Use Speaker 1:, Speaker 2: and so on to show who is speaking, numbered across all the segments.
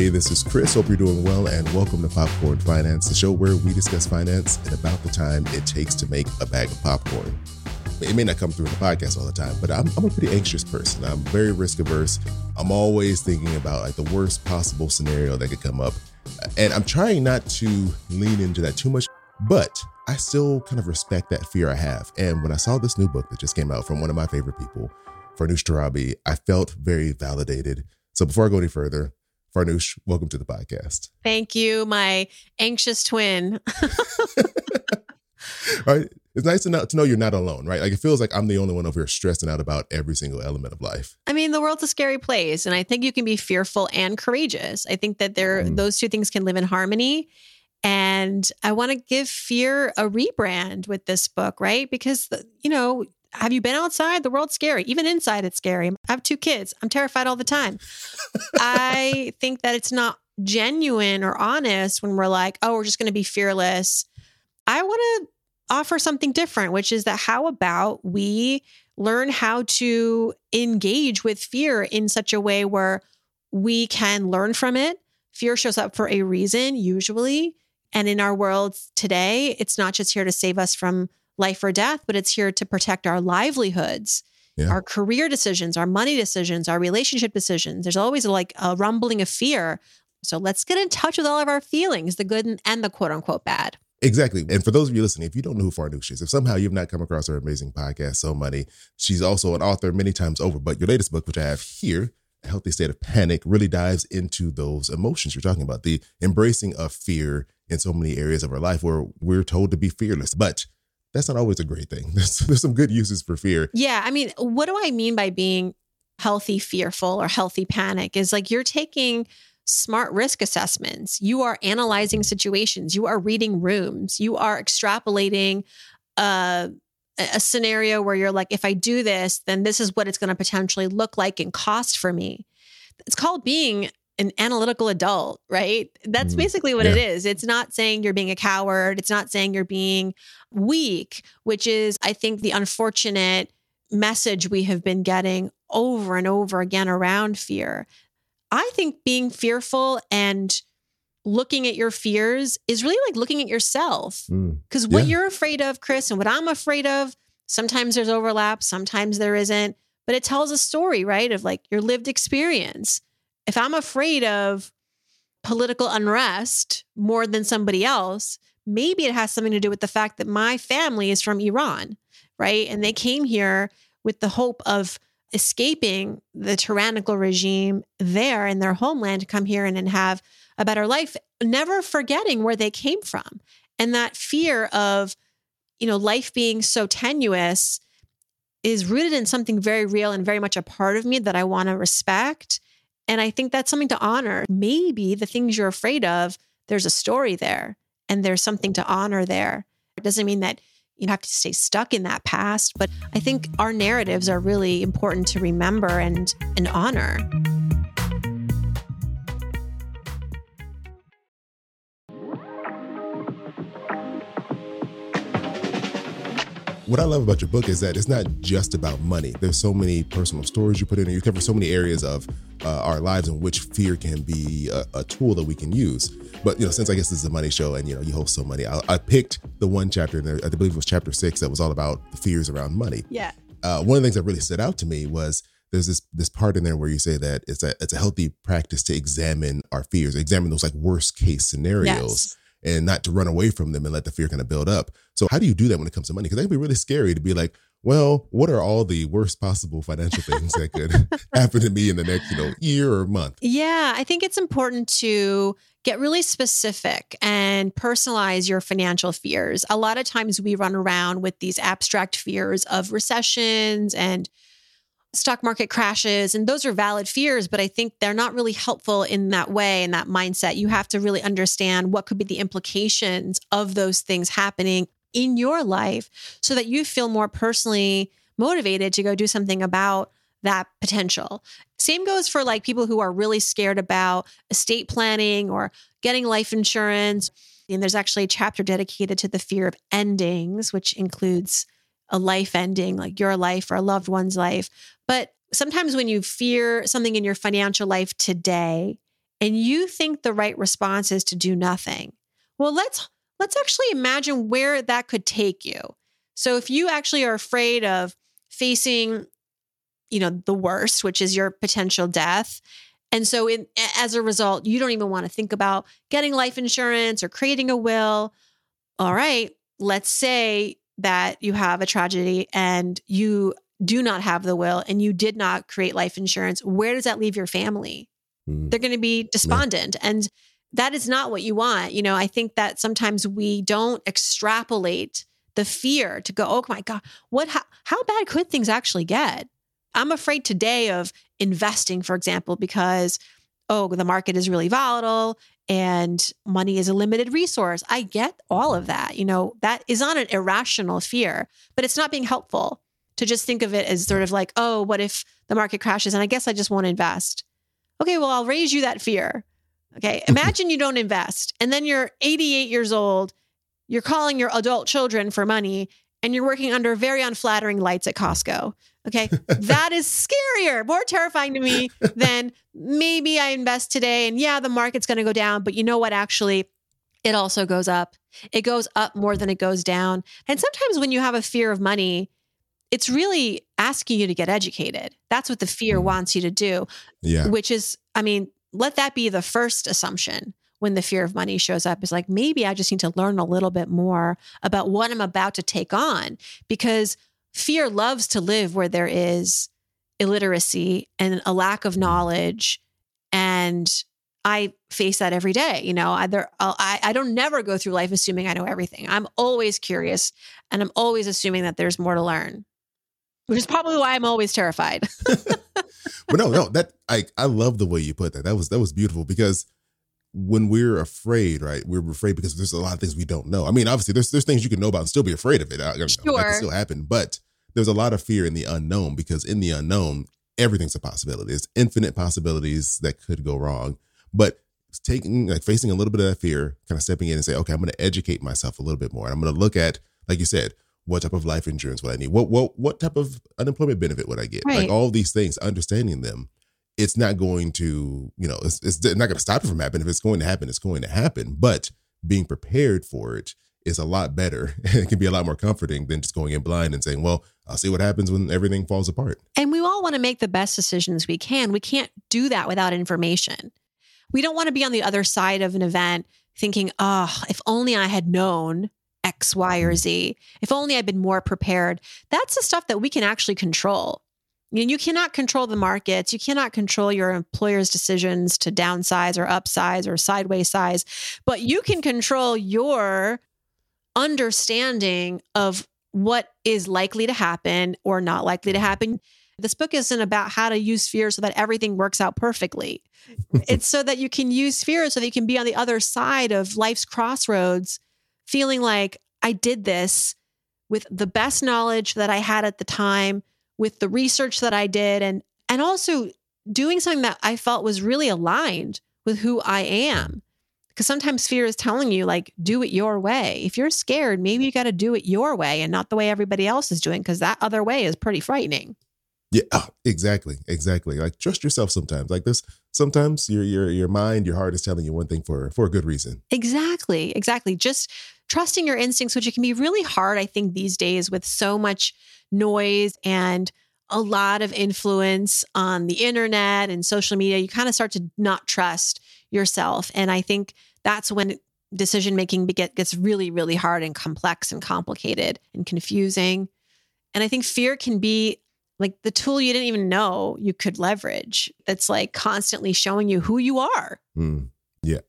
Speaker 1: Hey, this is Chris. Hope you're doing well, and welcome to Popcorn Finance, the show where we discuss finance and about the time it takes to make a bag of popcorn. It may not come through in the podcast all the time, but I'm, I'm a pretty anxious person. I'm very risk averse. I'm always thinking about like the worst possible scenario that could come up, and I'm trying not to lean into that too much. But I still kind of respect that fear I have. And when I saw this new book that just came out from one of my favorite people, Farnoosh Torabi, I felt very validated. So before I go any further, Farnoosh, welcome to the podcast.
Speaker 2: Thank you, my anxious twin.
Speaker 1: All right. It's nice to know, to know you're not alone, right? Like it feels like I'm the only one over here stressing out about every single element of life.
Speaker 2: I mean, the world's a scary place, and I think you can be fearful and courageous. I think that there mm. those two things can live in harmony. And I want to give fear a rebrand with this book, right? Because you know, have you been outside? The world's scary. Even inside, it's scary. I have two kids. I'm terrified all the time. I think that it's not genuine or honest when we're like, oh, we're just going to be fearless. I want to offer something different, which is that how about we learn how to engage with fear in such a way where we can learn from it? Fear shows up for a reason, usually. And in our world today, it's not just here to save us from life or death, but it's here to protect our livelihoods, yeah. our career decisions, our money decisions, our relationship decisions. There's always like a rumbling of fear. So let's get in touch with all of our feelings, the good and the quote unquote bad.
Speaker 1: Exactly. And for those of you listening, if you don't know who Farnoosh is, if somehow you've not come across her amazing podcast, So Money, she's also an author many times over. But your latest book, which I have here, A Healthy State of Panic, really dives into those emotions you're talking about, the embracing of fear in so many areas of our life where we're told to be fearless. But that's not always a great thing. There's, there's some good uses for fear.
Speaker 2: Yeah. I mean, what do I mean by being healthy fearful or healthy panic? Is like you're taking smart risk assessments, you are analyzing situations, you are reading rooms, you are extrapolating uh, a, a scenario where you're like, if I do this, then this is what it's going to potentially look like and cost for me. It's called being an analytical adult, right? That's mm, basically what yeah. it is. It's not saying you're being a coward. It's not saying you're being weak, which is, I think, the unfortunate message we have been getting over and over again around fear. I think being fearful and looking at your fears is really like looking at yourself. Because mm. what yeah. you're afraid of, Chris, and what I'm afraid of, sometimes there's overlap, sometimes there isn't, but it tells a story, right? Of like your lived experience if I'm afraid of political unrest more than somebody else, maybe it has something to do with the fact that my family is from Iran, right? And they came here with the hope of escaping the tyrannical regime there in their homeland to come here and, and have a better life, never forgetting where they came from. And that fear of, you know, life being so tenuous is rooted in something very real and very much a part of me that I want to respect and I think that's something to honor. Maybe the things you're afraid of, there's a story there and there's something to honor there. It doesn't mean that you have to stay stuck in that past, but I think our narratives are really important to remember and and honor.
Speaker 1: what I love about your book is that it's not just about money. There's so many personal stories you put in, and you cover so many areas of uh, our lives in which fear can be a, a, tool that we can use. But you know, since I guess this is a money show, and you know, you host so money, I, I picked the one chapter, in there, I believe it was chapter six, that was all about the fears around money.
Speaker 2: Yeah.
Speaker 1: Uh, one of the things that really stood out to me was there's this this part in there where you say that it's a it's a healthy practice to examine our fears, examine those like worst case scenarios. Yes and not to run away from them and let the fear kind of build up. So how do you do that when it comes to money? Because that can be really scary to be like, well, what are all the worst possible financial things that could happen to me in the next, you know, year or month?
Speaker 2: Yeah, I think it's important to get really specific and personalize your financial fears. A lot of times we run around with these abstract fears of recessions and stock market crashes and those are valid fears but i think they're not really helpful in that way in that mindset you have to really understand what could be the implications of those things happening in your life so that you feel more personally motivated to go do something about that potential. Same goes for like people who are really scared about estate planning or getting life insurance. And there's actually a chapter dedicated to the fear of endings, which includes a life ending, like your life or a loved one's life. But sometimes when you fear something in your financial life today, and you think the right response is to do nothing. Well, let's let's actually imagine where that could take you. So if you actually are afraid of facing you know the worst, which is your potential death, and so in as a result, you don't even want to think about getting life insurance or creating a will. All right, let's say that you have a tragedy and you do not have the will and you did not create life insurance, where does that leave your family? Mm. They're going to be despondent. Yeah. And that is not what you want. You know, I think that sometimes we don't extrapolate the fear to go, oh my God, what, how, how bad could things actually get? I'm afraid today of investing, for example, because, oh, the market is really volatile and money is a limited resource. I get all of that. You know, that is not an irrational fear, but it's not being helpful to just think of it as sort of like, oh, what if the market crashes and I guess I just won't invest? Okay, well, I'll raise you that fear. Okay, imagine you don't invest and then you're 88 years old, you're calling your adult children for money and you're working under very unflattering lights at Costco. Okay, that is scarier, more terrifying to me than maybe I invest today and yeah, the market's going to go down, but you know what? Actually, it also goes up. It goes up more than it goes down. And sometimes when you have a fear of money, it's really asking you to get educated. That's what the fear mm. wants you to do.
Speaker 1: Yeah.
Speaker 2: Which is, I mean, let that be the first assumption when the fear of money shows up is like, maybe I just need to learn a little bit more about what I'm about to take on because fear loves to live where there is illiteracy and a lack of knowledge. And I face that every day. You know, either I, I don't never go through life assuming I know everything. I'm always curious and I'm always assuming that there's more to learn which is probably why I'm always terrified.
Speaker 1: but no, no, that I I love the way you put that. That was that was beautiful because when we're afraid, right? We're afraid because there's a lot of things we don't know. I mean, obviously, there's there's things you can know about and still be afraid of it. I, sure. That can still happen, but there's a lot of fear in the unknown because in the unknown, everything's a possibility. It's infinite possibilities that could go wrong, but taking like facing a little bit of that fear, kind of stepping in and say, okay, I'm going to educate myself a little bit more. And I'm going to look at, like you said, what type of life insurance would I need? What what what type of unemployment benefit would I get? Right. Like all these things, understanding them, it's not going to, you know, it's, it's not going to stop it from happening. If it's going to happen, it's going to happen. But being prepared for it is a lot better. it can be a lot more comforting than just going in blind and saying, well, I'll see what happens when everything falls apart.
Speaker 2: And we all want to make the best decisions we can. We can't do that without information. We don't want to be on the other side of an event thinking, oh, if only I had known X, Y, or Z. If only I'd been more prepared. That's the stuff that we can actually control. You, know, you cannot control the markets. You cannot control your employer's decisions to downsize or upsize or sideways size, but you can control your understanding of what is likely to happen or not likely to happen. This book isn't about how to use fear so that everything works out perfectly. it's so that you can use fear so that you can be on the other side of life's crossroads feeling like I did this with the best knowledge that I had at the time, with the research that I did, and and also doing something that I felt was really aligned with who I am. Because sometimes fear is telling you, like, do it your way. If you're scared, maybe you got to do it your way and not the way everybody else is doing, because that other way is pretty frightening.
Speaker 1: Yeah, oh, exactly, exactly. Like trust yourself sometimes. Like this, sometimes your your your mind, your heart is telling you one thing for for a good reason.
Speaker 2: Exactly, exactly. Just trusting your instincts, which it can be really hard, I think, these days with so much noise and a lot of influence on the internet and social media. You kind of start to not trust yourself, and I think that's when decision making gets really, really hard and complex and complicated and confusing. And I think fear can be like the tool you didn't even know you could leverage that's like constantly showing you who you are.
Speaker 1: Mm, yeah.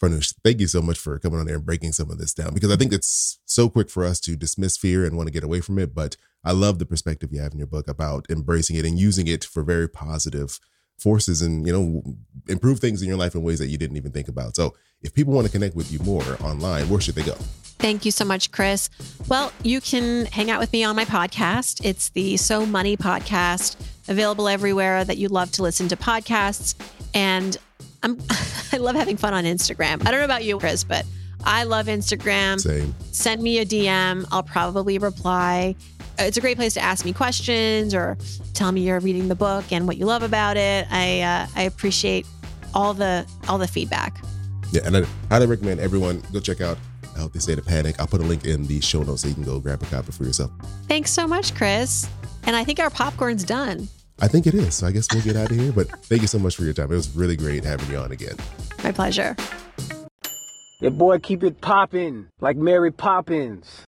Speaker 1: Farnoosh, thank you so much for coming on there and breaking some of this down because I think it's so quick for us to dismiss fear and want to get away from it. But I love the perspective you have in your book about embracing it and using it for very positive forces and, you know, improve things in your life in ways that you didn't even think about. So if people want to connect with you more online, where should they go?
Speaker 2: Thank you so much, Chris. Well, you can hang out with me on my podcast. It's the So Money podcast, available everywhere that you love to listen to podcasts. And I'm I love having fun on Instagram. I don't know about you, Chris, but I love Instagram.
Speaker 1: Same.
Speaker 2: Send me a DM. I'll probably reply. It's a great place to ask me questions or tell me you're reading the book and what you love about it. I uh, I appreciate all the all the feedback.
Speaker 1: Yeah, and I highly recommend everyone go check out A Healthy State of Panic. I'll put a link in the show notes so you can go grab a copy for yourself.
Speaker 2: Thanks so much, Chris. And I think our popcorn's done.
Speaker 1: I think it is. So I guess we'll get out of here. But thank you so much for your time. It was really great having you on again.
Speaker 2: My pleasure.
Speaker 3: Your boy keep it popping like Mary Poppins.